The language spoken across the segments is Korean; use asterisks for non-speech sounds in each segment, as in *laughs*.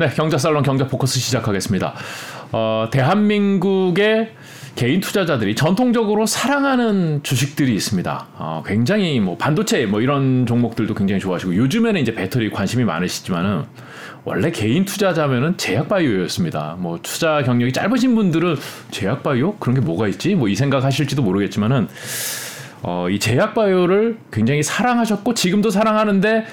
네, 경제살롱 경제 포커스 시작하겠습니다. 어, 대한민국의 개인 투자자들이 전통적으로 사랑하는 주식들이 있습니다. 어, 굉장히 뭐 반도체 뭐 이런 종목들도 굉장히 좋아하시고 요즘에는 이제 배터리 관심이 많으시지만은 원래 개인 투자자면은 제약바이오였습니다. 뭐 투자 경력이 짧으신 분들은 제약바이오 그런 게 뭐가 있지? 뭐 이 생각하실지도 모르겠지만은 어, 이 제약바이오를 굉장히 사랑하셨고 지금도 사랑하는데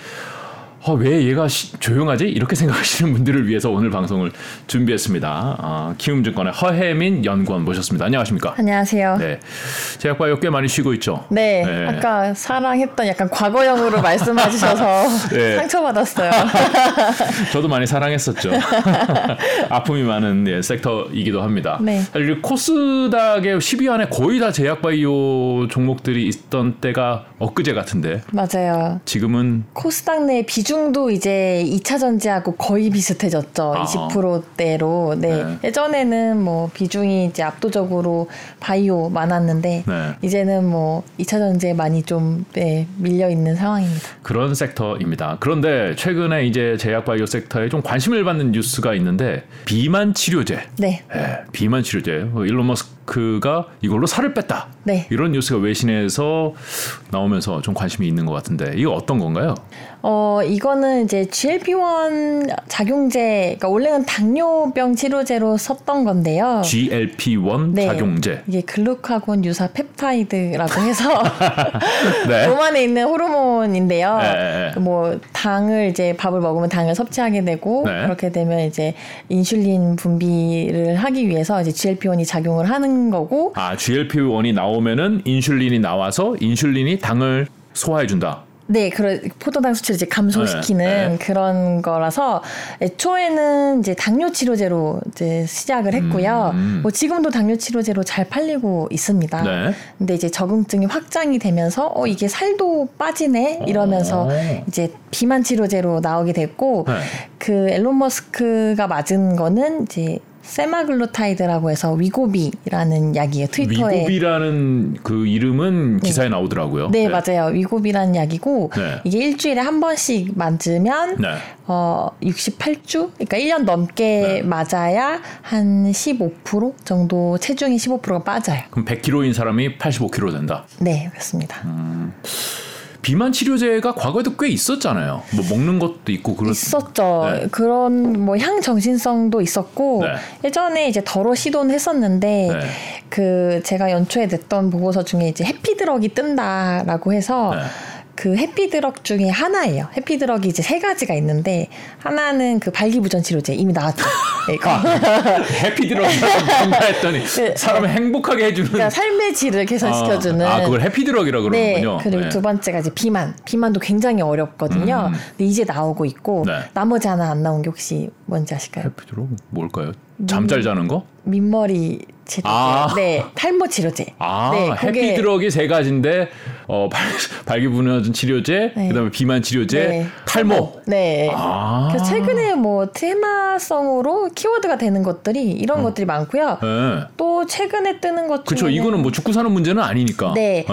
어, 왜 얘가 시, 조용하지? 이렇게 *laughs* 생각하시는 분들을 위해서 오늘 방송을 준비했습니다. 어, 키움증권의 허혜민 연구원 모셨습니다. 안녕하십니까? 안녕하세요. 네. 제약바이오 꽤 많이 쉬고 있죠? 네. 네. 아까 사랑했던 약간 과거형으로 말씀해 주셔서 *laughs* 네. *laughs* 상처받았어요. 저도 많이 사랑했었죠. 아픔이 많은 예, 섹터이기도 합니다. 네. 사실 코스닥의 10위 안에 거의 다 제약바이오 종목들이 있던 때가 엊그제 같은데. 맞아요. 지금은 코스닥 내 비중 비중도 이제 2차 전지하고 거의 비슷해졌죠. 아. 20%대로. 네. 네. 예전에는 뭐 비중이 이제 압도적으로 바이오 많았는데 네. 이제는 뭐 2차 전지에 많이 좀 네, 밀려 있는 상황입니다. 그런 섹터입니다. 그런데 최근에 이제 제약 바이오 섹터에 좀 관심을 받는 뉴스가 있는데 비만 치료제. 네. 네 비만 치료제. 뭐 일론 머스크 그가 이걸로 살을 뺐다. 네. 이런 뉴스가 외신에서 나오면서 좀 관심이 있는 것 같은데 이거 어떤 건가요? 어 이거는 이제 GLP-1 작용제, 그러니까 원래는 당뇨병 치료제로 썼던 건데요. GLP-1 네. 작용제. 이게 글루카곤 유사 펩타이드라고 해서 *laughs* 네. 몸 안에 있는 호르몬인데요. 네. 네, 네. 뭐 당을 이제 밥을 먹으면 당을 섭취하게 되고 네. 그렇게 되면 이제 인슐린 분비를 하기 위해서 이제 GLP-1이 작용을 하는 거고. 아 GLP-1이 나오면은 인슐린이 나와서 인슐린이 당을 소화해 준다. 네, 그런 포도당 수치를 이제 감소시키는 네, 네. 그런 거라서 애초에는 이제 당뇨 치료제로 이제 시작을 했고요. 음, 음. 뭐 지금도 당뇨 치료제로 잘 팔리고 있습니다. 네. 근데 이제 적응증이 확장이 되면서 어 이게 살도 빠지네 이러면서 오. 어. 이제 비만 치료제로 나오게 됐고 네. 그 앨런 머스크가 맞은 거는 이제 세마글루타이드라고 해서 위고비라는 약이에요. 트위터에 위고비라는 그 이름은 네. 기사에 나오더라고요. 네, 네, 맞아요. 위고비라는 약이고 네. 이게 일주일에 한 번씩 맞으면 네. 어 68주, 그러니까 1년 넘게 네. 맞아야 한 15% 정도 체중이 15%가 빠져요. 그럼 100kg인 사람이 85kg 된다. 네, 그렇습니다. 음. 비만 치료제가 과거에도 꽤 있었잖아요. 뭐 먹는 것도 있고 그런 있었죠. 네. 그런 뭐 향 정신성도 있었고 네. 예전에 이제 더러 시도는 했었는데 네. 그 제가 연초에 냈던 보고서 중에 이제 해피 드럭이 뜬다라고 해서 네. 그 해피드럭 중에 하나예요. 해피드럭이 이제 세 가지가 있는데 하나는 그 발기부전 치료제 이미 나왔죠. 이거 아, 해피드럭이라고 했더니 *laughs* 네, 사람을 네. 행복하게 해주는 그러니까 삶의 질을 개선시켜주는 아, 아 그걸 해피드럭이라고 네, 그러는군요. 그리고 네. 두 번째가 이제 비만 비만도 굉장히 어렵거든요. 음. 근데 이제 나오고 있고 네. 나머지 하나 안 나온 게 혹시 뭔지 아실까요? 해피드럭 뭘까요? 잠잘 자는 거? 민머리 치료제. 아. 네, 탈모 치료제. 아, 네, 해피드럭이 세 가지인데 어, 발, 기분해준 치료제, 네. 그다음에 비만 치료제, 네. 탈모. 네. 아. 그래서 최근에 뭐 테마성으로 키워드가 되는 것들이 이런 어. 것들이 많고요. 네. 또 최근에 뜨는 것 중에 그렇죠. 이거는 뭐 죽고 사는 문제는 아니니까. 네.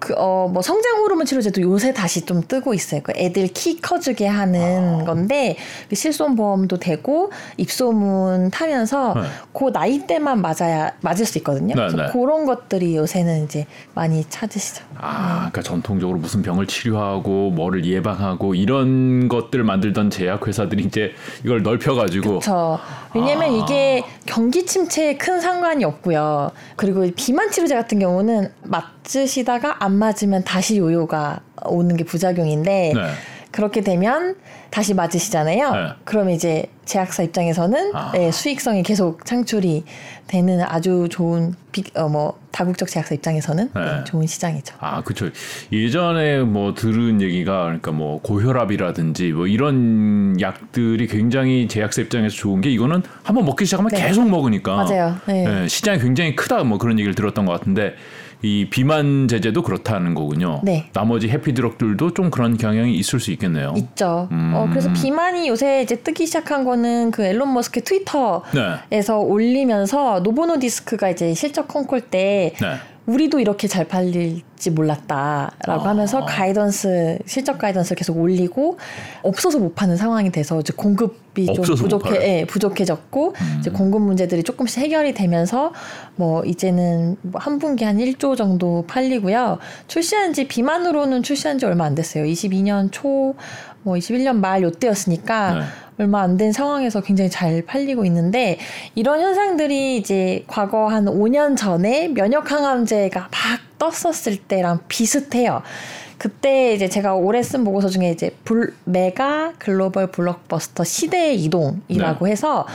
네. 그, 어, 뭐 성장 호르몬 치료제도 요새 다시 좀 뜨고 있어요. 그 애들 키 커주게 하는 아. 건데 그 실손 보험도 되고 입소문 타면서 네. 그 나이 때만 맞아야 맞을 수 있거든요. 네, 네. 그런 것들이 요새는 이제 많이 찾으시죠. 아, 그러니까 전통적으로 무슨 병을 치료하고 뭐를 예방하고 이런 것들을 만들던 제약 회사들이 이제 이걸 넓혀 가지고. 그렇죠. 왜냐면 아. 이게 경기 침체에 큰 상관이 없고요. 그리고 비만 치료제 같은 경우는 맞으시다가 안 맞으면 다시 요요가 오는 게 부작용인데 네. 그렇게 되면 다시 맞으시잖아요. 네. 그럼 이제 제약사 입장에서는 아. 네, 수익성이 계속 창출이 되는 아주 좋은 비, 어, 뭐 다국적 제약사 입장에서는 네. 네, 좋은 시장이죠. 아, 그렇죠. 예전에 뭐 들은 얘기가 그러니까 뭐 고혈압이라든지 뭐 이런 약들이 굉장히 제약사 입장에서 좋은 게 이거는 한번 먹기 시작하면 네. 계속 먹으니까 맞아요. 네. 네, 시장이 굉장히 크다 뭐 그런 얘기를 들었던 것 같은데 이 비만 제제도 그렇다는 거군요. 네. 나머지 해피드럭들도 좀 그런 경향이 있을 수 있겠네요. 있죠. 음. 어, 그래서 비만이 요새 이제 뜨기 시작한 거는 그 앨런 머스크 트위터에서 네. 올리면서 노보노디스크가 이제 실적 콩콜 때 네. 우리도 이렇게 잘 팔릴지 몰랐다라고 아. 하면서 가이던스 실적 가이던스를 계속 올리고 없어서 못 파는 상황이 돼서 이제 공급이 좀 부족해 예, 부족해졌고 음. 이제 공급 문제들이 조금씩 해결이 되면서 뭐 이제는 뭐한 분기 한 1조 정도 팔리고요. 출시한 지 비만으로는 출시한 지 얼마 안 됐어요. 22년 초 뭐 21년 말 요때였으니까 네. 얼마 안 된 상황에서 굉장히 잘 팔리고 있는데 이런 현상들이 이제 과거 한 5년 전에 면역 항암제가 막 떴었을 때랑 비슷해요. 그때 이제 제가 올해 쓴 보고서 중에 이제 불, 메가 글로벌 블록버스터 시대의 이동이라고 네. 해서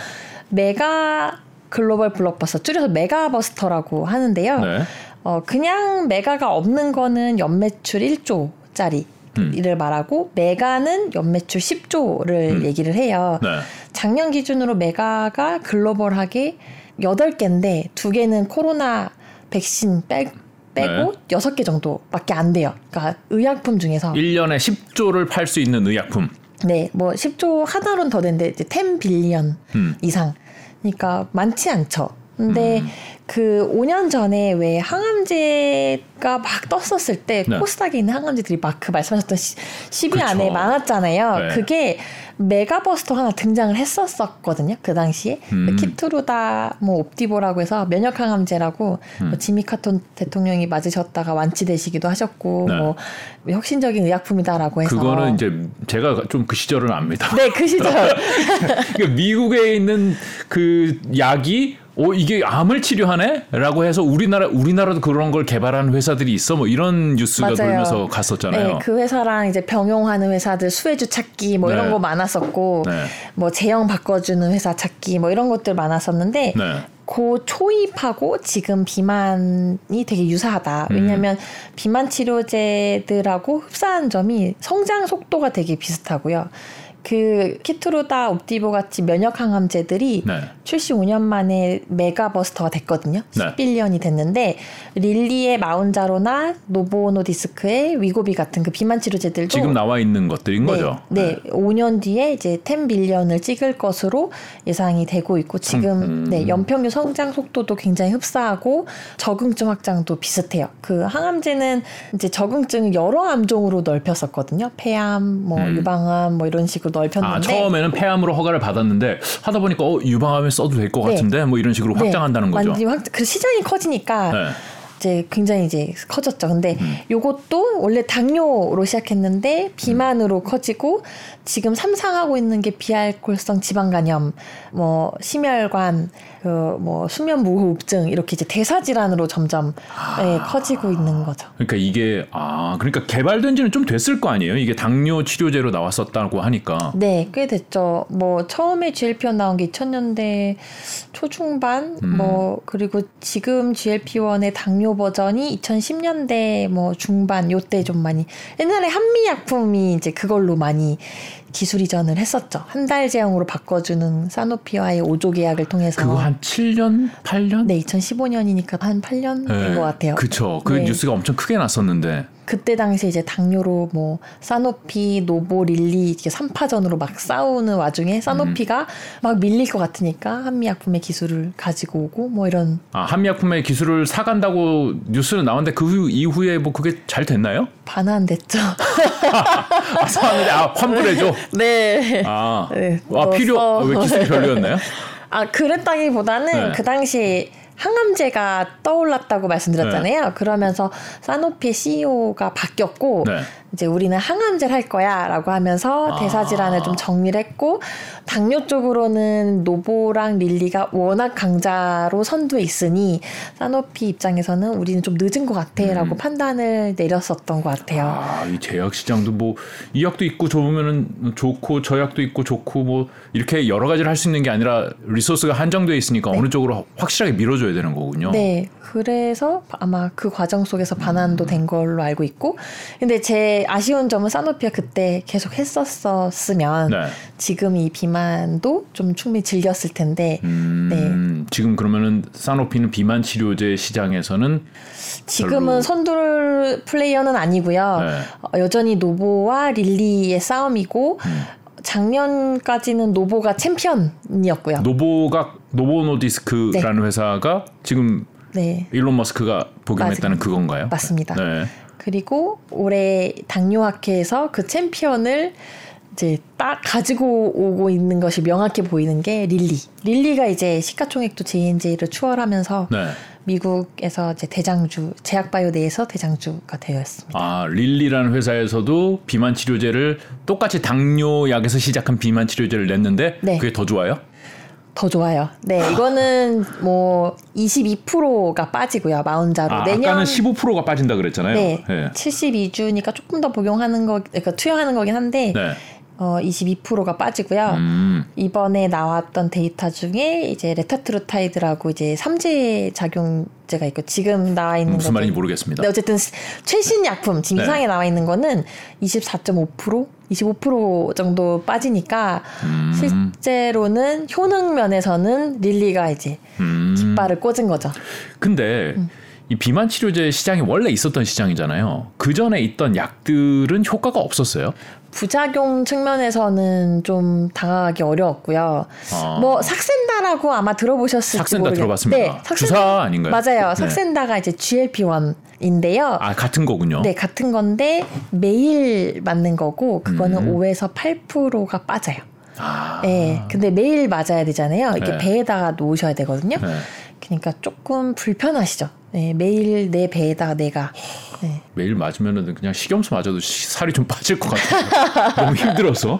메가 글로벌 블록버스터 줄여서 메가버스터라고 하는데요. 네. 어, 그냥 메가가 없는 거는 연매출 1조 짜리 음. 이를 말하고 메가는 연매출 10조를 음. 얘기를 해요. 네. 작년 기준으로 메가가 글로벌하게 8개인데 2개는 코로나 백신 빼, 빼고 네. 6개 정도밖에 안 돼요. 그러니까 의약품 중에서 1년에 10조를 팔 수 있는 의약품. 네, 뭐 10조 하나로는 더 되는데 이제 10 빌리언 음. 이상. 그러니까 많지 않죠. 근데 음. 그 5년 전에 왜 항암제가 막 떴었을 때 네. 코스닥에 있는 항암제들이 막 그 말씀하셨던 10위 그쵸. 안에 많았잖아요. 네. 그게 메가버스터 하나 등장을 했었었거든요. 그 당시에 음. 키트루다 뭐 옵티보라고 해서 면역 항암제라고 음. 뭐 지미 카톤 대통령이 맞으셨다가 완치되시기도 하셨고 네. 뭐 혁신적인 의약품이다라고 해서 그거는 이제 제가 좀 그 시절은 압니다. 네, 그 시절. *laughs* 그러니까 미국에 있는 그 약이 오 이게 암을 치료하네?라고 해서 우리나라 우리나라도 그런 걸 개발하는 회사들이 있어 뭐 이런 뉴스가 맞아요. 돌면서 갔었잖아요. 네, 그 회사랑 이제 병용하는 회사들 수혜주 찾기 뭐 네. 이런 거 많았었고 네. 뭐 제형 바꿔주는 회사 찾기 뭐 이런 것들 많았었는데 네. 고 초입하고 지금 비만이 되게 유사하다. 음. 왜냐하면 음. 비만 치료제들하고 흡사한 점이 성장 속도가 되게 비슷하고요. 그 키트루다 옵디보 같이 면역 항암제들이 네. 출시 5년 만에 메가버스터가 됐거든요. 네. 11년이 됐는데 릴리의 마운자로나 노보 노디스크의 위고비 같은 그 비만 치료제들도 지금 나와 있는 것들인 네, 거죠. 네. 네. 5년 뒤에 이제 10 billion을 찍을 것으로 예상이 되고 있고 지금 음. 네, 연평균 성장 속도도 굉장히 흡사하고 적응증 확장도 비슷해요. 그 항암제는 이제 적응증을 여러 암종으로 넓혔었거든요. 폐암, 뭐 음. 유방암 뭐 이런 식으로 넓혔는데 아, 처음에는 폐암으로 허가를 받았는데 하다 보니까 어, 유방암에 써도 될것 네. 같은데 뭐 이런 식으로 네. 확장한다는 거죠. 완전히 확, 그 시장이 커지니까 네. 이제 굉장히 이제 커졌죠. 근데 음. 요것도 원래 당뇨로 시작했는데 비만으로 음. 커지고 지금 삼상하고 있는 게 비알코올성 지방간염, 뭐 심혈관, 그뭐 수면 무호흡증 이렇게 이제 대사 질환으로 점점 아. 네, 커지고 있는 거죠. 그러니까 이게 아 그러니까 개발된 지는 좀 됐을 거 아니에요. 이게 당뇨 치료제로 나왔었다고 하니까. 네, 꽤 됐죠. 뭐 처음에 GLP-1 나온 게 2000년대 초중반 음. 뭐 그리고 지금 GLP-1의 당뇨 버전이 2010년대 뭐 중반 요때 좀 많이 옛날에 한미약품이 이제 그걸로 많이 기술 이전을 했었죠. 한 달 제형으로 바꿔주는 사노피와의 5조 계약을 통해서. 그거 한 7년, 8년? 네, 2015년이니까 한 8년 네, 된것 같아요. 그쵸. 그 네. 뉴스가 엄청 크게 났었는데. 그때 당시 이제 당뇨로 뭐 사노피, 노보, 릴리 이렇게 3파전으로 막 싸우는 와중에 사노피가 음. 막 밀릴 것 같으니까 한미약품의 기술을 가지고 오고 뭐 이런 아 한미약품의 기술을 사간다고 뉴스는 나왔는데 그 이후에 뭐 그게 잘 됐나요? 반환됐죠. *laughs* 아, 사는데 아 환불해줘. *laughs* 네. 아, 네. 아 필요 아, 왜 기술이 별로였나요? 아 그랬다기보다는 네. 그 당시 항암제가 떠올랐다고 말씀드렸잖아요. 네. 그러면서 사노피의 CEO가 바뀌었고 네. 이제 우리는 항암제를 할 거야라고 하면서 아. 대사 질환을 좀 정리를 했고 당뇨 쪽으로는 노보랑 릴리가 워낙 강자로 선두에 있으니 사노피 입장에서는 우리는 좀 늦은 것 같아라고 음. 판단을 내렸었던 것 같아요. 아, 이 제약 시장도 뭐 이 약도 있고 좋으면은 좋고 저 약도 있고 좋고 뭐 이렇게 여러 가지를 할 수 있는 게 아니라 리소스가 한정되어 있으니까 네. 어느 쪽으로 확실하게 밀어줘 야 되는 거군요. 네, 그래서 아마 그 과정 속에서 반환도 음. 된 걸로 알고 있고, 근데 제 아쉬운 점은 사노피가 그때 계속 했었었으면 네. 지금 이 비만도 좀 충분히 즐겼을 텐데. 음, 네. 지금 그러면은 사노피는 비만 치료제 시장에서는 지금은 선두 플레이어는 아니고요. 네. 어, 여전히 노보와 릴리의 싸움이고. 음. 작년까지는 노보가 챔피언이었고요. 노보가 노보 노디스크라는 네. 회사가 지금 네. 일론 머스크가 복용했다는. 그건가요? 맞습니다. 네. 그리고 올해 당뇨학회에서 그 챔피언을 이제 딱 가지고 오고 있는 것이 명확해 보이는 게 릴리. 릴리가 이제 시가총액도 J&J를 추월하면서 네. 미국에서 이제 대장주 제약바이오 내에서 대장주가 되었습니다. 아 릴리라는 회사에서도 비만 치료제를 똑같이 당뇨약에서 시작한 비만 치료제를 냈는데 네. 그게 더 좋아요? 더 좋아요. 네, 이거는 뭐 22%가 빠지고요. 마운자로 아, 내년 아까는 15%가 빠진다 그랬잖아요. 네, 네. 72주니까 조금 더 복용하는 거, 그러니까 투여하는 거긴 한데 네. 어 22%가 빠지고요. 음. 이번에 나왔던 데이터 중에 이제 retatrutide라고 이제 삼중 작용제가 있고 지금 나와 있는 무슨 거는- 말인지 모르겠습니다. 네, 어쨌든 최신 약품 지금 네. 이상에 나와 있는 거는 24.5% 25% 정도 빠지니까 음. 실제로는 효능 면에서는 릴리가 이제 음. 깃발을 꽂은 거죠. 근데 음. 이 비만 치료제 시장이 원래 있었던 시장이잖아요. 그 전에 있던 약들은 효과가 없었어요. 부작용 측면에서는 좀 다가가기 어려웠고요. 아. 뭐 삭센다라고 아마 들어보셨을지 삭센다 모르겠- 들어봤습니다. 네, 삭센- 주사 아닌가요? 맞아요. 네. 삭센다가 이제 GLP-1인데요. 아 같은 거군요. 네, 같은 건데 매일 맞는 거고 그거는 음. 5에서 8%가 빠져요. 아. 네, 근데 매일 맞아야 되잖아요. 이게 네. 배에다가 놓으셔야 되거든요. 네. 그러니까 조금 불편하시죠. 네, 매일 내 배에다가 내가 네. 매일 맞으면은 그냥 식염수 맞아도 시- 살이 좀 빠질 것 같아요. *laughs* 너무 힘들어서.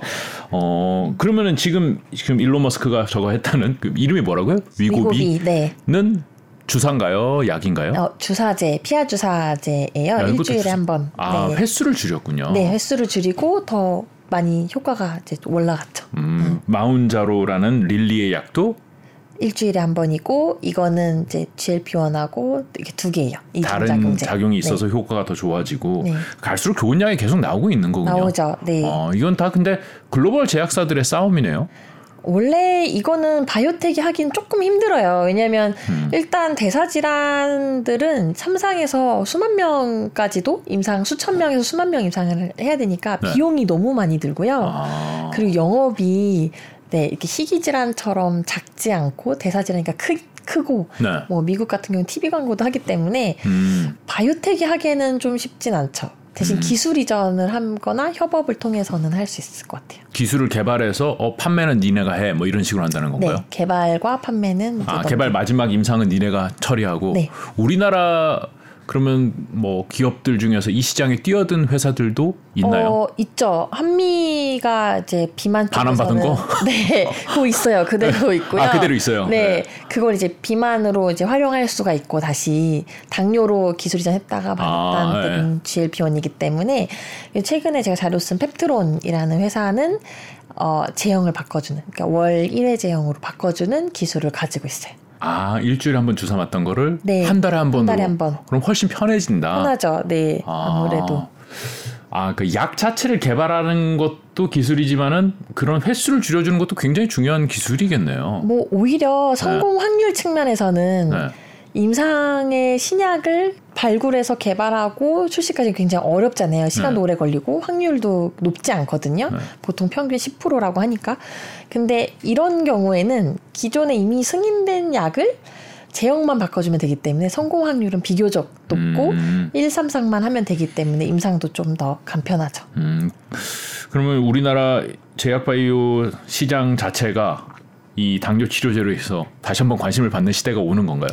어 그러면은 지금 지금 일론 머스크가 저거 했다는 그 이름이 뭐라고요? 위고비는 네. 주사인가요? 약인가요? 어, 주사제, 피하 주사제예요. 야, 일주일에 주사- 한 번. 아 네. 횟수를 줄였군요. 네, 횟수를 줄이고 더 많이 효과가 이제 올라갔죠. 음, 마운자로라는 릴리의 약도 일주일에 한 번이고 이거는 이제 GLP-1하고 이게 두 개예요. 이 다른 종작용제. 작용이 네. 있어서 효과가 더 좋아지고 네. 갈수록 좋은 약이 계속 나오고 있는 거군요. 나오죠. 네. 어, 이건 다 근데 글로벌 제약사들의 싸움이네요. 원래 이거는 바이오텍이 하긴 조금 힘들어요. 왜냐하면 음. 일단 대사질환들은 삼상에서 수만 명까지도 임상 수천 명에서 수만 명 임상을 해야 되니까 네. 비용이 너무 많이 들고요. 아, 그리고 영업이 네 이렇게 희귀 질환처럼 작지 않고 대사 질환이니까 크, 크고 네. 뭐 미국 같은 경우는 TV 광고도 하기 때문에 음, 바이오텍이 하기에는 좀 쉽진 않죠. 대신 음. 기술 이전을 하거나 협업을 통해서는 할 수 있을 것 같아요. 기술을 개발해서 어, 판매는 니네가 해 뭐 이런 식으로 한다는 건가요? 네, 개발과 판매는 아 개발 마지막 임상은 니네가 처리하고 네. 우리나라 그러면 뭐 기업들 중에서 이 시장에 뛰어든 회사들도 있나요? 어, 있죠. 한미가 이제 비만 반환 받은 쪽에서는 *laughs* 네, 그거 있어요. 그대로 있고요. 아, 그대로 있어요? 네, 네. 그걸 이제 비만으로 이제 활용할 수가 있고 다시 당뇨로 기술 이전했다가 아, 발달된 GLP-1이기 때문에 최근에 제가 자료 쓴 펩트론이라는 회사는 어, 제형을 바꿔주는, 그러니까 월 1회 제형으로 바꿔주는 기술을 가지고 있어요. 아 일주일에 한 번 주사 맞던 거를 네. 한 달에 한 번으로 달에 한 번. 그럼 훨씬 편해진다. 편하죠. 네, 아무래도. 아그 약 자체를 개발하는 것도 기술이지만은 그런 횟수를 줄여주는 것도 굉장히 중요한 기술이겠네요. 뭐 오히려 성공 확률 측면에서는 네. 임상의 신약을 발굴해서 개발하고 출시까지 굉장히 어렵잖아요. 시간도 네. 오래 걸리고 확률도 높지 않거든요. 네. 보통 평균 10%라고 하니까. 근데 이런 경우에는 기존에 이미 승인된 약을 제형만 바꿔주면 되기 때문에 성공 확률은 비교적 높고 음, 1, 3, 4만 하면 되기 때문에 임상도 좀 더 간편하죠. 음, 그러면 우리나라 제약바이오 시장 자체가 이 당뇨 치료제로 해서 다시 한번 관심을 받는 시대가 오는 건가요?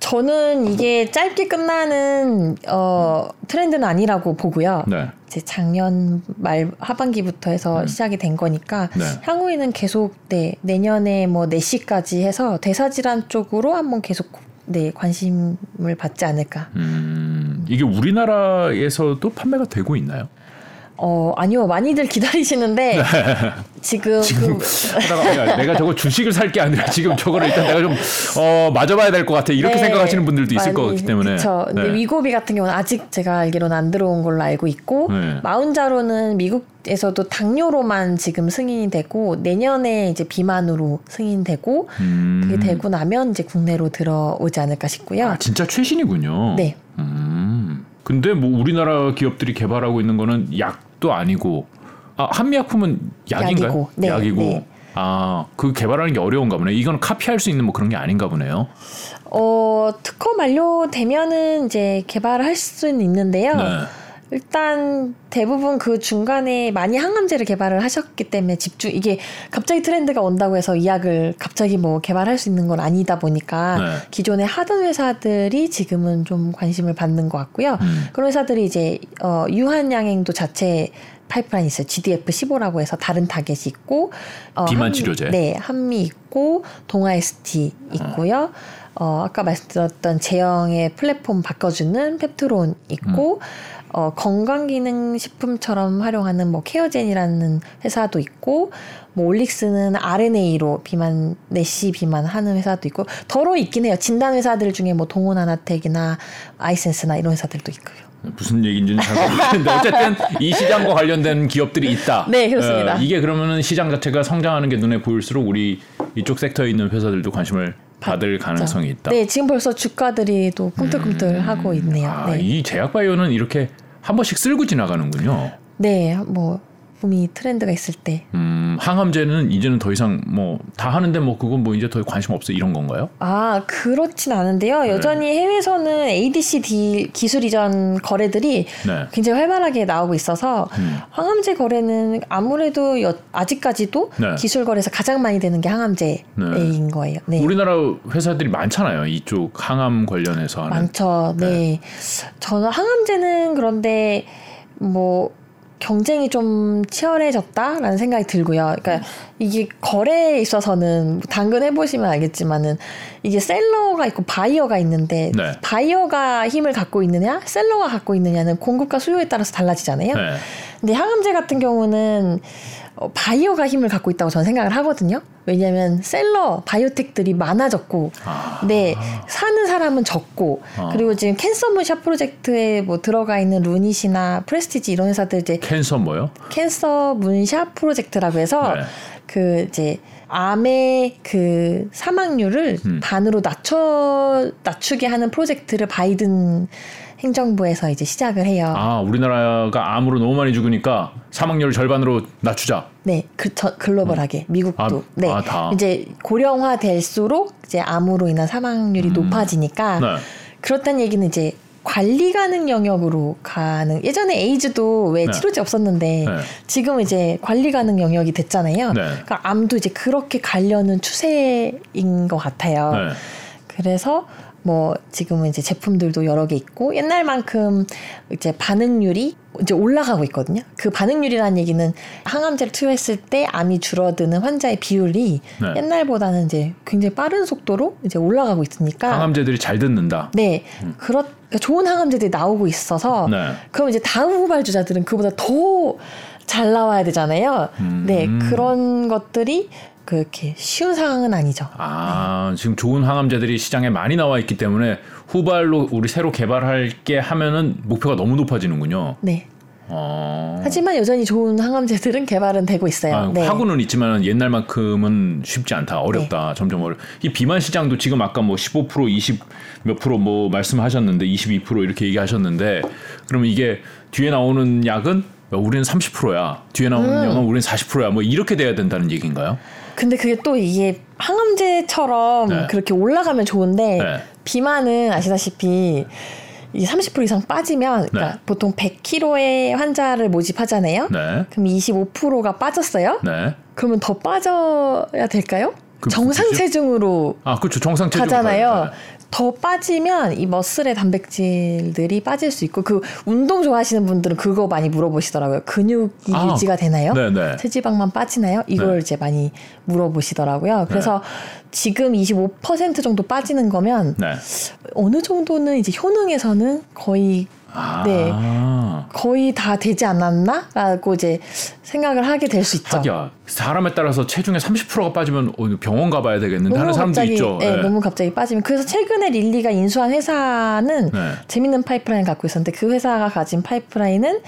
저는 이게 짧게 끝나는 어, 트렌드는 아니라고 보고요. 네. 이제 작년 말 하반기부터 해서 음. 시작이 된 거니까 네. 향후에는 계속 네 내년에 뭐 내시까지 해서 대사질환 쪽으로 한번 계속 네 관심을 받지 않을까. 음, 이게 우리나라에서도 판매가 되고 있나요? 어 아니요 많이들 기다리시는데 지금, 네. 지금 그- 하다가 야, 내가 저거 주식을 살 게 아니라 지금 저거를 일단 내가 좀 어, 맞아봐야 될 것 같아 이렇게 네, 생각하시는 분들도 있을 것 많이, 같기 때문에. 근데 네. 위고비 같은 경우는 아직 제가 알기로는 안 들어온 걸로 알고 있고 네. 마운자로는 미국에서도 당뇨로만 지금 승인이 되고 내년에 이제 비만으로 승인되고 음, 그게 되고 나면 이제 국내로 들어오지 않을까 싶고요. 아, 진짜 최신이군요. 네. 음. 근데 뭐 우리나라 기업들이 개발하고 있는 거는 약 도 아니고 아 한미약품은 약인가요? 약이고, 네, 약이고 네. 아, 그 개발하는 게 어려운가 보네. 이건 카피할 수 있는 뭐 그런 게 아닌가 보네요. 어, 특허 만료되면은 이제 개발할 수는 있는데요. 네. 일단 대부분 그 중간에 많이 항암제를 개발을 하셨기 때문에 집중 이게 갑자기 트렌드가 온다고 해서 이 약을 갑자기 뭐 개발할 수 있는 건 아니다 보니까 네. 기존에 하던 회사들이 지금은 좀 관심을 받는 것 같고요. 음. 그런 회사들이 이제 어 유한 양행도 자체 파이프라인 있어요. GDF15라고 해서 다른 타겟이 있고 어, 비만 한- 치료제. 네, 한미 있고 동아 ST 있고요. 어, 아까 말씀드렸던 제형의 플랫폼 바꿔주는 펩트론 있고 어, 건강기능식품처럼 활용하는 뭐 케어젠이라는 회사도 있고 뭐 올릭스는 RNA로 비만 내시 비만 하는 회사도 있고 더러 있긴 해요. 진단 회사들 중에 뭐 동원아나텍이나 아이센스나 이런 회사들도 있고요. 무슨 얘기인지는 잘 모르겠는데 어쨌든 이 시장과 관련된 기업들이 있다. 네, 그렇습니다. 어, 이게 그러면은 시장 자체가 성장하는 게 눈에 보일수록 우리 이쪽 섹터에 있는 회사들도 관심을 받을 가능성이 있다. 네, 지금 벌써 주가들이 또 꿈틀꿈틀하고 있네요. 아, 네. 이 제약 바이오는 이렇게 한 번씩 쓸고 지나가는군요. 네, 뭐 붐이 트렌드가 있을 때. 음, 항암제는 이제는 더 이상 뭐 다 하는데 뭐 그건 뭐 이제 더 관심 없어 이런 건가요? 아, 그렇진 않은데요. 여전히 해외에서는 ADC 딜 기술 이전 거래들이 네. 굉장히 활발하게 나오고 있어서 음. 항암제 거래는 아무래도 여- 아직까지도 네. 기술 거래에서 가장 많이 되는 게 항암제인 거예요. 네. 우리나라 회사들이 많잖아요. 이쪽 항암 관련해서 하는. 많죠. 네. 저는 항암제는 그런데 뭐 경쟁이 좀 치열해졌다라는 생각이 들고요. 그러니까 이게 거래에 있어서는 당근 해보시면 알겠지만은 이게 seller가 있고 바이어가 있는데 네. 바이어가 힘을 갖고 있느냐, seller가 갖고 있느냐는 공급과 수요에 따라서 달라지잖아요. 네. 근데 항암제 같은 경우는 어, 바이어가 힘을 갖고 있다고 저는 생각을 하거든요. 왜냐하면 seller biotech들이 많아졌고, 아. 네 사는 사람은 적고, 아. 그리고 지금 Cancer Moonshot 프로젝트에 뭐 들어가 있는 루닛이나 프레스티지 이런 회사들 이제 Cancer 뭐요? Cancer Moonshot 프로젝트라고 해서 네. 그 이제 암의 그 사망률을 음. 반으로 낮춰 낮추게 하는 프로젝트를 바이든 행정부에서 이제 시작을 해요. 아 우리나라가 암으로 너무 많이 죽으니까 사망률 절반으로 낮추자. 네, 그, 저, 글로벌하게 미국도 아, 네 아, 다. 이제 고령화 될수록 이제 암으로 인한 사망률이 높아지니까 음. 네. 그렇다는 얘기는 이제 관리 가능 영역으로 가는 예전에 에이즈도 왜 네. 치료제 없었는데 네. 지금 이제 관리 가능 영역이 됐잖아요. 네. 그러니까 암도 이제 그렇게 가려는 추세인 것 같아요. 네. 그래서 뭐 지금은 이제 제품들도 여러 개 있고 옛날만큼 이제 반응률이 이제 올라가고 있거든요. 그 반응률이라는 얘기는 항암제를 투여했을 때 암이 줄어드는 환자의 비율이 네. 옛날보다는 이제 굉장히 빠른 속도로 이제 올라가고 있으니까 항암제들이 잘 듣는다. 네, 그렇 그러니까 좋은 항암제들이 나오고 있어서 네. 그럼 이제 다음 후발주자들은 그보다 더 잘 나와야 되잖아요. 음. 네, 그런 것들이 그렇게 쉬운 상황은 아니죠. 아 지금 좋은 항암제들이 시장에 많이 나와 있기 때문에 후발로 우리 새로 개발할 게 하면은 목표가 너무 높아지는군요. 네. 어. 하지만 여전히 좋은 항암제들은 개발은 되고 있어요. 아, 네. 하고는 있지만 옛날만큼은 쉽지 않다. 어렵다. 점점 어려. 이 비만 시장도 지금 아까 뭐 15% 20몇 프로 뭐 말씀하셨는데 22% 이렇게 얘기하셨는데 그러면 이게 뒤에 나오는 약은 야, 우리는 30%야. 뒤에 나오는 음. 약은 우리는 40%야. 뭐 이렇게 돼야 된다는 얘기인가요? 근데 그게 또 이게 항암제처럼 네. 그렇게 올라가면 좋은데 네. 비만은 아시다시피 이30% 이상 빠지면 그러니까 네. 보통 100kg의 환자를 모집하잖아요. 네. 그럼 25%가 빠졌어요? 네. 그러면 더 빠져야 될까요? 그 정상? 체중으로 아, 그렇죠. 정상 체중 가잖아요. 더 빠지면 이 머슬의 단백질들이 빠질 수 있고 그 운동 좋아하시는 분들은 그거 많이 물어보시더라고요. 근육이 아, 유지가 되나요? 네네. 체지방만 빠지나요? 이걸 네. 이제 많이 물어보시더라고요. 그래서 지금 25% 정도 빠지는 거면 네. 어느 정도는 이제 효능에서는 거의 아. 네. 거의 다 되지 않았나라고 이제 생각을 하게 될 수 있죠. 하기야. 사람에 따라서 체중의 30%가 빠지면 어, 병원 가봐야 되겠는데 하는 사람도 갑자기, 있죠. 네, 네. 너무 갑자기 빠지면 그래서 최근에 릴리가 인수한 회사는 네. 재밌는 파이프라인 갖고 있었는데 그 회사가 가진 파이프라인은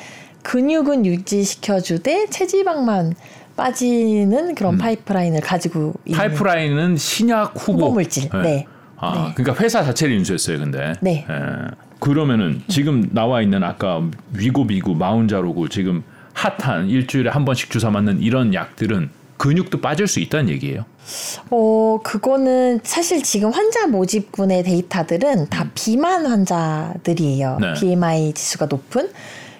근육은 유지시켜주되 체지방만 빠지는 그런 파이프라인을 가지고 있는 음. 파이프라인은 신약 후보, 후보 물질. 네. 아, 네. 그러니까 회사 자체를 인수했어요, 근데. 네. 예. 그러면은 지금 나와 있는 아까 위고비고 마운자로고 지금 핫한 일주일에 한 번씩 주사 맞는 이런 약들은 근육도 빠질 수 있다는 얘기예요. 어, 그거는 사실 지금 환자 모집군의 데이터들은 다 음. 비만 환자들이에요. 네. BMI 지수가 높은.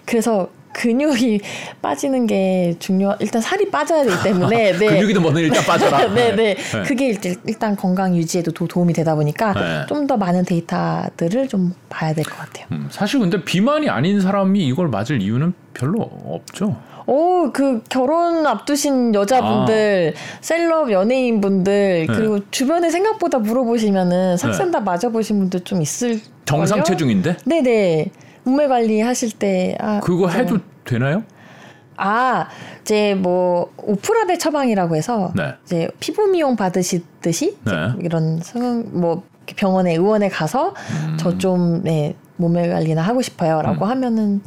그래서 근육이 *laughs* 빠지는 게 중요. 일단 살이 빠져야 되기 때문에 *laughs* 네. 근육이든 뭐든 일단 빠져라. *laughs* 네, 네, 네. 그게 일단 건강 유지에도 도움이 되다 보니까 네. 좀더 많은 데이터들을 좀 봐야 될 것 같아요. 음, 사실 근데 비만이 아닌 사람이 이걸 맞을 이유는 별로 없죠. 오, 그 결혼 앞두신 여자분들, 아. 셀럽 연예인분들, 네. 그리고 주변에 생각보다 물어보시면은 삭센다 네. 맞아보신 분들 좀 있을 정상 체중인데? 네네. 몸매 관리 하실 때 아, 그거 해도 되나요? 아, 이제 뭐 오프라베 처방이라고 해서 네. 이제 피부 미용 받으시듯이 네. 이런 뭐 병원에 의원에 가서 음. 저좀 네, 몸매 관리나 하고 싶어요라고 음. 하면은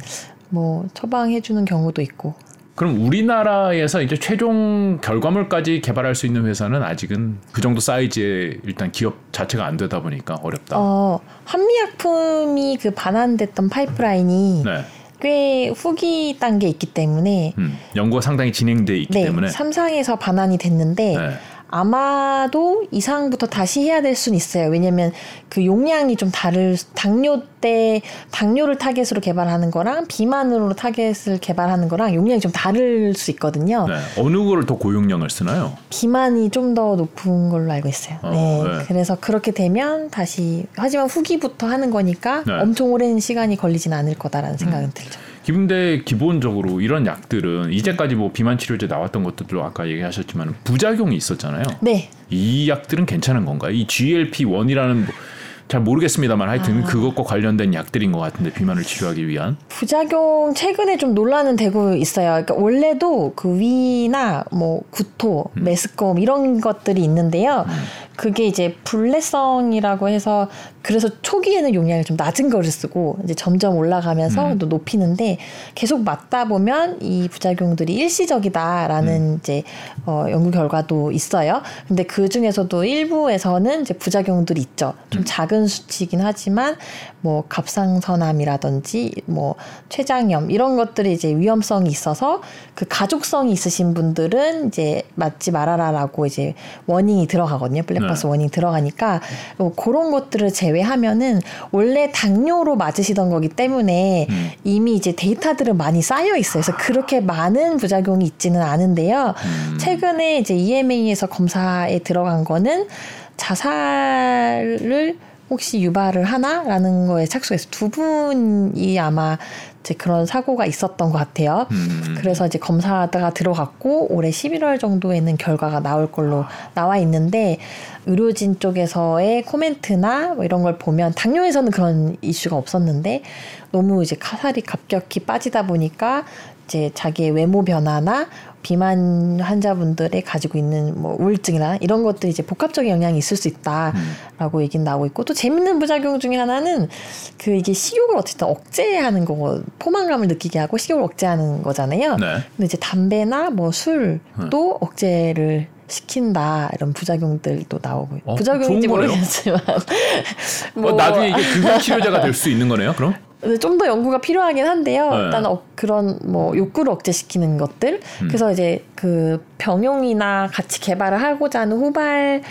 뭐 처방해 주는 경우도 있고 그럼 우리나라에서 이제 최종 결과물까지 개발할 수 있는 회사는 아직은 그 정도 사이즈의 일단 기업 자체가 안 되다 보니까 어렵다. 어, 한미약품이 그 반환됐던 파이프라인이 네. 꽤 후기 단계에 있기 때문에 음, 연구가 상당히 진행돼 있기 네, 때문에 삼상에서 반환이 됐는데 네. 아마도 이상부터 다시 해야 될 수는 있어요. 왜냐면 그 용량이 좀 다를 당뇨 때 당뇨를 타겟으로 개발하는 거랑 비만으로 타겟을 개발하는 거랑 용량이 좀 다를 수 있거든요. 네. 어느 거를 더 고용량을 쓰나요? 비만이 좀 더 높은 걸로 알고 있어요. 어, 네. 네. 그래서 그렇게 되면 다시 하지만 후기부터 하는 거니까 네. 엄청 오랜 시간이 걸리진 않을 거다라는 생각은 음. 들죠. 근데 기본적으로 이런 약들은 이제까지 뭐 비만 치료제 나왔던 것들도 아까 얘기하셨지만 부작용이 있었잖아요. 네. 이 약들은 괜찮은 건가요? 이 GLP-1이라는 뭐 잘 모르겠습니다만 하여튼 아. 그것과 관련된 약들인 것 같은데 비만을 치료하기 위한 부작용 최근에 좀 논란은 되고 있어요. 그러니까 원래도 그 위나 뭐 구토, 음. 메스꺼움 이런 것들이 있는데요. 음. 그게 이제 불내성이라고 해서 그래서 초기에는 용량을 좀 낮은 거를 쓰고 이제 점점 올라가면서 음. 또 높이는데 계속 맞다 보면 이 부작용들이 일시적이다라는 음. 이제 어, 연구 결과도 있어요. 근데 그 중에서도 일부에서는 이제 부작용들이 있죠. 좀 음. 작은 수치이긴 하지만 뭐 갑상선암이라든지 뭐 췌장염 이런 것들이 이제 위험성이 있어서 그 가족성이 있으신 분들은 이제 맞지 말아라라고 이제 warning이 들어가거든요. black 네. warning 들어가니까 뭐 그런 것들을 제외하면은 원래 당뇨로 맞으시던 거기 때문에 음. 이미 이제 데이터들은 많이 쌓여 있어요. 그래서 그렇게 많은 부작용이 있지는 않은데요. 음. 최근에 이제 EMA에서 검사에 들어간 거는 자살을 혹시 유발을 하나라는 거에 착수해서 두 분이 아마 이제 그런 사고가 있었던 것 같아요. 음. 그래서 이제 검사가 들어갔고 올해 11월 정도에는 결과가 나올 걸로 나와 있는데 의료진 쪽에서의 코멘트나 뭐 이런 걸 보면 당뇨에서는 그런 이슈가 없었는데 너무 이제 카살이 급격히 빠지다 보니까 이제 자기의 외모 변화나 비만 환자분들의 가지고 있는 뭐 우울증이나 이런 것들이 이제 복합적인 영향이 있을 수 있다라고 음. 얘기는 나오고 있고 또 재밌는 부작용 중에 하나는 그 이게 식욕을 어쨌든 억제하는 거고 포만감을 느끼게 하고 식욕을 억제하는 거잖아요. 네. 근데 이제 담배나 뭐 술도 네. 억제를 시킨다 이런 부작용들도 나오고 어, 부작용인지 모르겠지만 뭐 어, 나중에 이게 금연 치료제가 될 수 있는 거네요. 그럼? 좀 더 연구가 필요하긴 한데요. 네. 일단 어, 그런 뭐 욕구를 억제시키는 것들. 음. 그래서 이제 그 병용이나 같이 개발을 하고자 하는 후발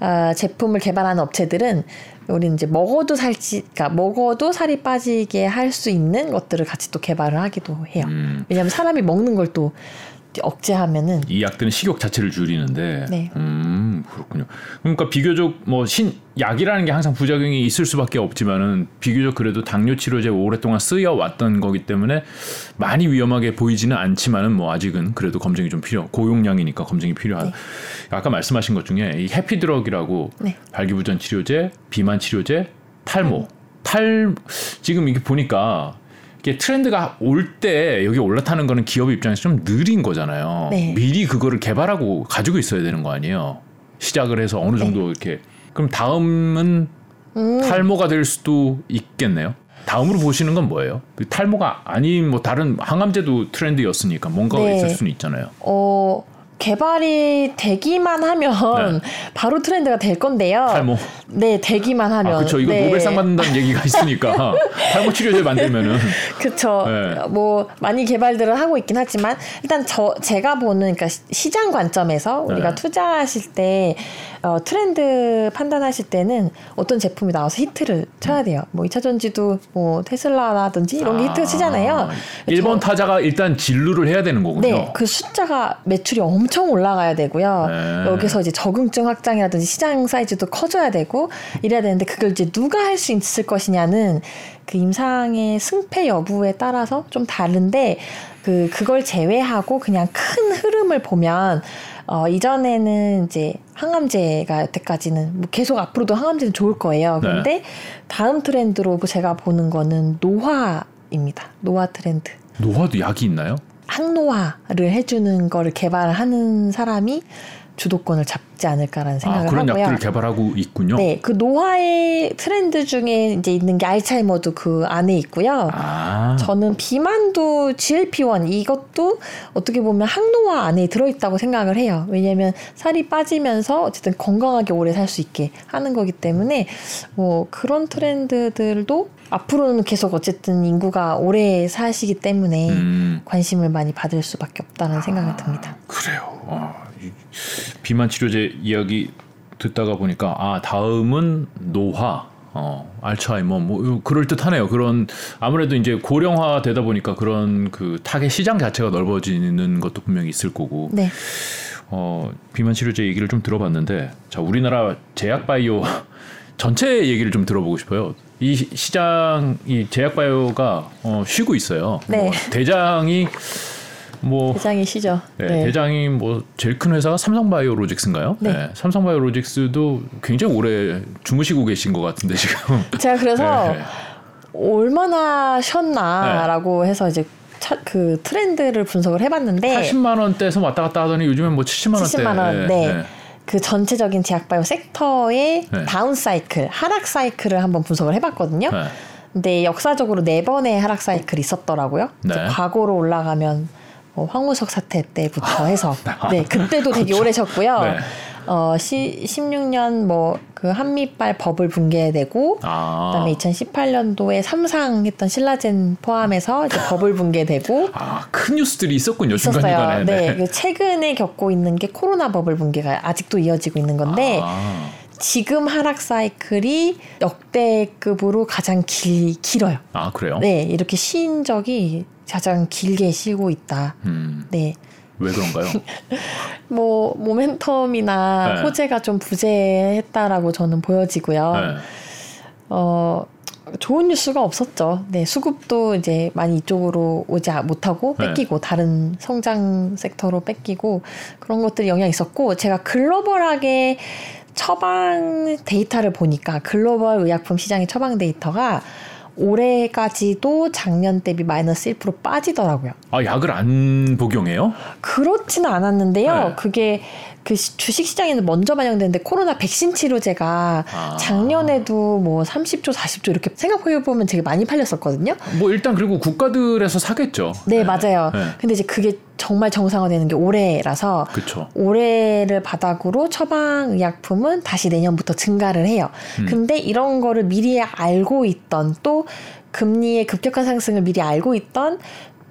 어, 제품을 개발하는 업체들은 우리는 이제 먹어도 살지, 그러니까 먹어도 살이 빠지게 할 수 있는 것들을 같이 또 개발을 하기도 해요. 음. 왜냐하면 사람이 먹는 걸 또 억제하면은 이 약들은 식욕 자체를 줄이는데 네. 음 그렇군요. 그러니까 비교적 뭐 신 약이라는 게 항상 부작용이 있을 수밖에 없지만은 비교적 그래도 당뇨 치료제 오랫동안 쓰여 왔던 거기 때문에 많이 위험하게 보이지는 않지만은 뭐 아직은 그래도 검증이 좀 필요 고용량이니까 검증이 필요한. 네. 아까 말씀하신 것 중에 이 해피드럭이라고 네. 발기부전 치료제, 비만 치료제, 탈모, 탈 지금 이게 보니까 이게 트렌드가 올 때 여기 올라타는 거는 기업 입장에서 좀 느린 거잖아요. 네. 미리 그거를 개발하고 가지고 있어야 되는 거 아니에요. 시작을 해서 어느 정도 네. 이렇게 그럼 다음은 음. 탈모가 될 수도 있겠네요. 다음으로 보시는 건 뭐예요? 그 탈모가 아닌 뭐 다른 항암제도 트렌드였으니까 뭔가가 네. 있을 수는 있잖아요. 어 개발이 되기만 하면 네. *laughs* 바로 트렌드가 될 건데요. 탈모. 네, 되기만 하면. 아, 그렇죠. 이거 네. 노벨상 받는다는 얘기가 있으니까 *laughs* 탈모 치료제 만들면은. 그렇죠. 네. 뭐 많이 개발들을 하고 있긴 하지만 일단 저 제가 보는 그러니까 시장 관점에서 우리가 네. 투자하실 때 어, 트렌드 판단하실 때는 어떤 제품이 나와서 히트를 쳐야 돼요. 뭐 2차 전지도 뭐 테슬라라든지 이런 게 아, 히트 치잖아요. 1번 타자가 일단 진루를 해야 되는 거군요. 네, 그 숫자가 매출이 엄청 올라가야 되고요. 네. 여기서 이제 적응증 확장이라든지 시장 사이즈도 커져야 되고 이래야 되는데 그걸 이제 누가 할 수 있을 것이냐는 그 임상의 승패 여부에 따라서 좀 다른데 그 그걸 제외하고 그냥 큰 흐름을 보면 어, 이전에는 이제 항암제가 여태까지는 뭐 계속 앞으로도 항암제는 좋을 거예요. 그런데 네. 다음 트렌드로 제가 보는 거는 노화입니다. 노화 트렌드. 노화도 약이 있나요? 항노화를 해주는 거를 개발하는 사람이 주도권을 잡지 않을까라는 아, 생각을 아, 그런 하고요. 약들을 개발하고 있군요. 네, 그 노화의 트렌드 중에 이제 있는 게 알츠하이머도 그 안에 있고요. 아. 저는 비만도 GLP-1 이것도 어떻게 보면 항노화 안에 들어있다고 생각을 해요. 왜냐하면 살이 빠지면서 어쨌든 건강하게 오래 살 수 있게 하는 거기 때문에 뭐 그런 트렌드들도 앞으로는 계속 어쨌든 인구가 오래 사시기 때문에 음. 관심을 많이 받을 수밖에 없다는 생각이 듭니다. 그래요. 어. 비만 치료제 이야기 듣다가 보니까 아 다음은 노화 어, 알츠하이머 뭐 그럴 듯하네요. 그런 아무래도 이제 고령화 되다 보니까 그런 그 타겟 시장 자체가 넓어지는 것도 분명히 있을 거고. 네. 어, 비만 치료제 얘기를 좀 들어봤는데 자, 우리나라 제약 바이오 *laughs* 전체 얘기를 좀 들어보고 싶어요. 이 시장 이 제약 바이오가 어, 쉬고 있어요. 네. 뭐 대장이 뭐 대장이시죠. 네, 네. 대장이 뭐 제일 큰 회사가 삼성바이오로직스인가요? 네. 네. 삼성바이오로직스도 굉장히 오래 주무시고 계신 것 같은데 지금. 제가 그래서 네. 얼마나 쉬었나라고 해서 이제 차, 그 트렌드를 분석을 해봤는데 80만 원대에서 왔다 갔다 하더니 요즘엔 뭐 70만 원대. 70만 원. 네. 네. 그 전체적인 제약바이오 섹터의 네. 다운 사이클, 하락 사이클을 한번 분석을 해봤거든요. 네. 근데 역사적으로 네 번의 하락 사이클이 있었더라고요. 네. 과거로 올라가면 뭐 황우석 사태 때부터 *laughs* 해서 네 그때도 되게 그렇죠. 오래 셨고요. 네. 어, 시, 16년 뭐 그 한미빨 버블 붕괴되고 아. 그다음에 2018년도에 삼상했던 신라젠 포함해서 이제 *laughs* 버블 붕괴되고 아, 큰 뉴스들이 있었군요. 중간중간에. 네. 네. 최근에 겪고 있는 게 코로나 버블 붕괴가 아직도 이어지고 있는 건데 아. 지금 하락 사이클이 역대급으로 가장 길, 길어요. 아, 그래요? 네, 이렇게 쉰 적이 가장 길게 쉬고 있다. 음. 네. 왜 그런가요? *laughs* 뭐 모멘텀이나 네. 호재가 좀 부재했다라고 저는 보여지고요. 네. 어 좋은 뉴스가 없었죠. 네, 수급도 이제 많이 이쪽으로 오지 못하고 네. 뺏기고 네. 다른 성장 섹터로 뺏기고 그런 것들이 영향 있었고 제가 글로벌하게 처방 데이터를 보니까 글로벌 의약품 시장의 처방 데이터가 올해까지도 작년 대비 마이너스 1% 빠지더라고요. 아, 약을 안 복용해요? 그렇지는 않았는데요. 네. 그게 그 주식 시장에는 먼저 반영되는데 코로나 백신 치료제가 아. 작년에도 뭐 30조, 40조 이렇게 생각해 보면 되게 많이 팔렸었거든요. 뭐 일단 그리고 국가들에서 사겠죠. 네, 네. 맞아요. 네. 근데 이제 그게 정말 정상화되는 게 올해라서 그쵸. 올해를 바닥으로 처방 의약품은 다시 내년부터 증가를 해요. 음. 근데 이런 거를 미리 알고 있던 또 금리의 급격한 상승을 미리 알고 있던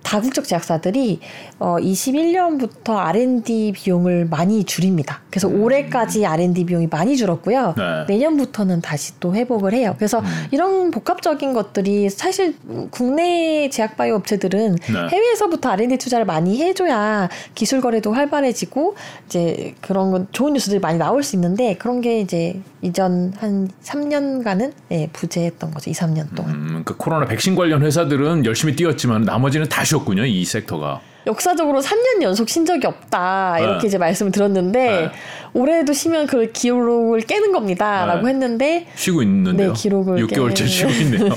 다국적 제약사들이 어 21년부터 R&D 비용을 많이 줄입니다. 그래서 음. 올해까지 R&D 비용이 많이 줄었고요. 네. 내년부터는 다시 또 회복을 해요. 그래서 음. 이런 복합적인 것들이 사실 국내 제약 바이오 업체들은 네. 해외에서부터 R&D 투자를 많이 해줘야 기술 거래도 활발해지고 이제 그런 건 좋은 뉴스들이 많이 나올 수 있는데 그런 게 이제 이전 한 3년간은 예, 부재했던 거죠. 2, 3년 동안. 음, 그 코로나 백신 관련 회사들은 열심히 뛰었지만 나머지는 다 쉬었군요. 이 섹터가. 역사적으로 3년 연속 신 적이 없다 이렇게 네. 이제 말씀을 들었는데 네. 올해도 쉬면 그 기록을 깨는 겁니다라고 네. 했는데 쉬고 있는데요. 네, 기록을 6개월째 쉬고 있네요.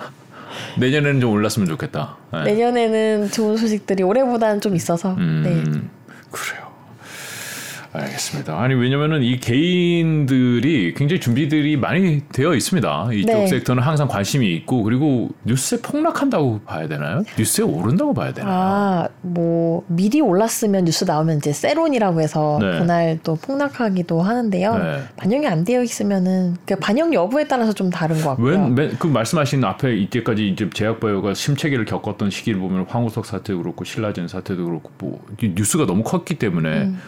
*laughs* 내년에는 좀 올랐으면 좋겠다. 네. 내년에는 좋은 소식들이 올해보다는 좀 있어서. 음, 네. 그래요. 알겠습니다. 아니 왜냐면은 이 개인들이 굉장히 준비들이 많이 되어 있습니다. 이쪽 네. 섹터는 항상 관심이 있고 그리고 뉴스에 폭락한다고 봐야 되나요? 뉴스에 오른다고 봐야 되나요? 아, 뭐 미리 올랐으면 뉴스 나오면 이제 sell on이라고 해서 네. 그날 또 폭락하기도 하는데요. 네. 반영이 안 되어 있으면은 그 반영 여부에 따라서 좀 다른 것 같고요. 웬, 맨- 그 말씀하신 앞에 이때까지 이제 제약바이오가 침체기를 겪었던 시기를 보면 황우석 사태도 그렇고 신라젠 사태도 그렇고 뭐이 뉴스가 너무 컸기 때문에 음.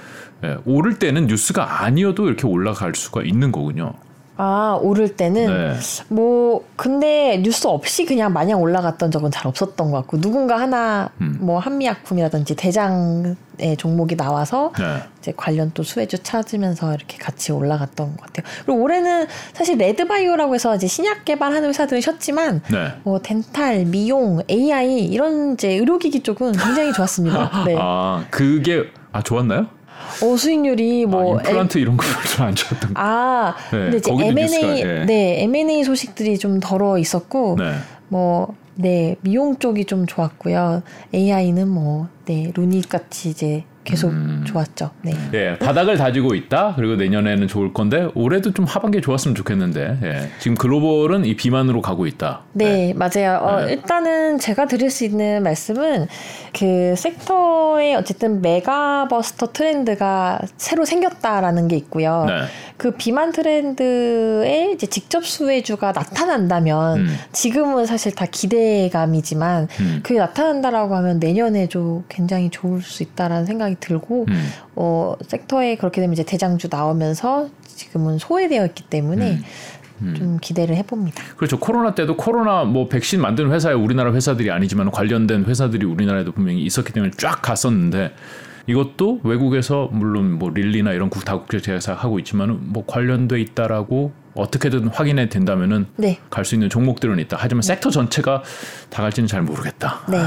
예, 오를 때는 뉴스가 아니어도 이렇게 올라갈 수가 있는 거군요. 아, 오를 때는 네. 뭐 근데 뉴스 없이 그냥 마냥 올라갔던 적은 잘 없었던 것 같고 누군가 하나 음. 뭐 한미약품이라든지 대장의 종목이 나와서 네. 이제 관련 또 수혜주 찾으면서 이렇게 같이 올라갔던 것 같아요. 그리고 올해는 사실 레드바이오라고 해서 이제 신약 개발하는 회사들은 쉬었지만 네. 뭐 덴탈, 미용, AI 이런 이제 의료기기 쪽은 굉장히 좋았습니다. *laughs* 네. 아 그게 아 좋았나요? 어, 수익률이 뭐 아, 임플란트 이런 거 별로 안 좋았던 거. 아, 네, 근데 이제 M&A 뉴스가, 예. 네, M&A 소식들이 좀 덜어 있었고 네. 뭐 네, 미용 쪽이 좀 좋았고요. AI는 뭐 네, 루닉 같이 이제 계속 음. 좋았죠. 네. 예, 바닥을 다지고 있다. 그리고 내년에는 좋을 건데 올해도 좀 하반기에 좋았으면 좋겠는데 예, 지금 글로벌은 이 비만으로 가고 있다. 네, 맞아요. 어, 네. 일단은 제가 드릴 수 있는 말씀은 그 섹터의 어쨌든 메가버스터 트렌드가 새로 생겼다라는 게 있고요. 네. 그 비만 트렌드의 이제 직접 수혜주가 나타난다면 음. 지금은 사실 다 기대감이지만 음. 그게 나타난다라고 하면 내년에도 굉장히 좋을 수 있다라는 생각이 들고 음. 어 섹터에 그렇게 되면 이제 대장주 나오면서 지금은 소외되어 있기 때문에 음. 좀 기대를 해봅니다. 그렇죠. 코로나 때도 코로나 뭐 백신 만드는 회사에 우리나라 회사들이 아니지만 관련된 회사들이 우리나라에도 분명히 있었기 때문에 쫙 갔었는데 이것도 외국에서 물론 뭐 릴리나 이런 국- 다국제 제사 하고 있지만은 뭐 관련돼 있다라고 어떻게든 확인해 된다면은 네. 갈수 있는 종목들은 있다. 하지만 섹터 전체가 다 갈지는 잘 모르겠다. 네.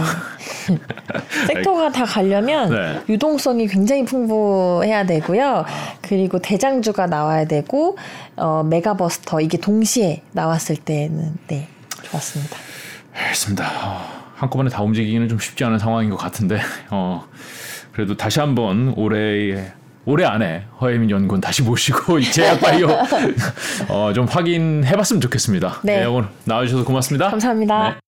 *laughs* *laughs* 섹터가 다 가려면 네. 유동성이 굉장히 풍부해야 되고요. 그리고 대장주가 나와야 되고 어, 메가버스터 이게 동시에 나왔을 때는 네 좋았습니다. 알겠습니다. 어, 한꺼번에 다 움직이기는 좀 쉽지 않은 상황인 것 같은데 어, 그래도 다시 한번 올해 올해 안에 허혜민 연구원 다시 모시고 *laughs* 이 제약바이오 *laughs* 어, 좀 확인해봤으면 좋겠습니다. 네. 오늘 나와주셔서 고맙습니다. 감사합니다. 네.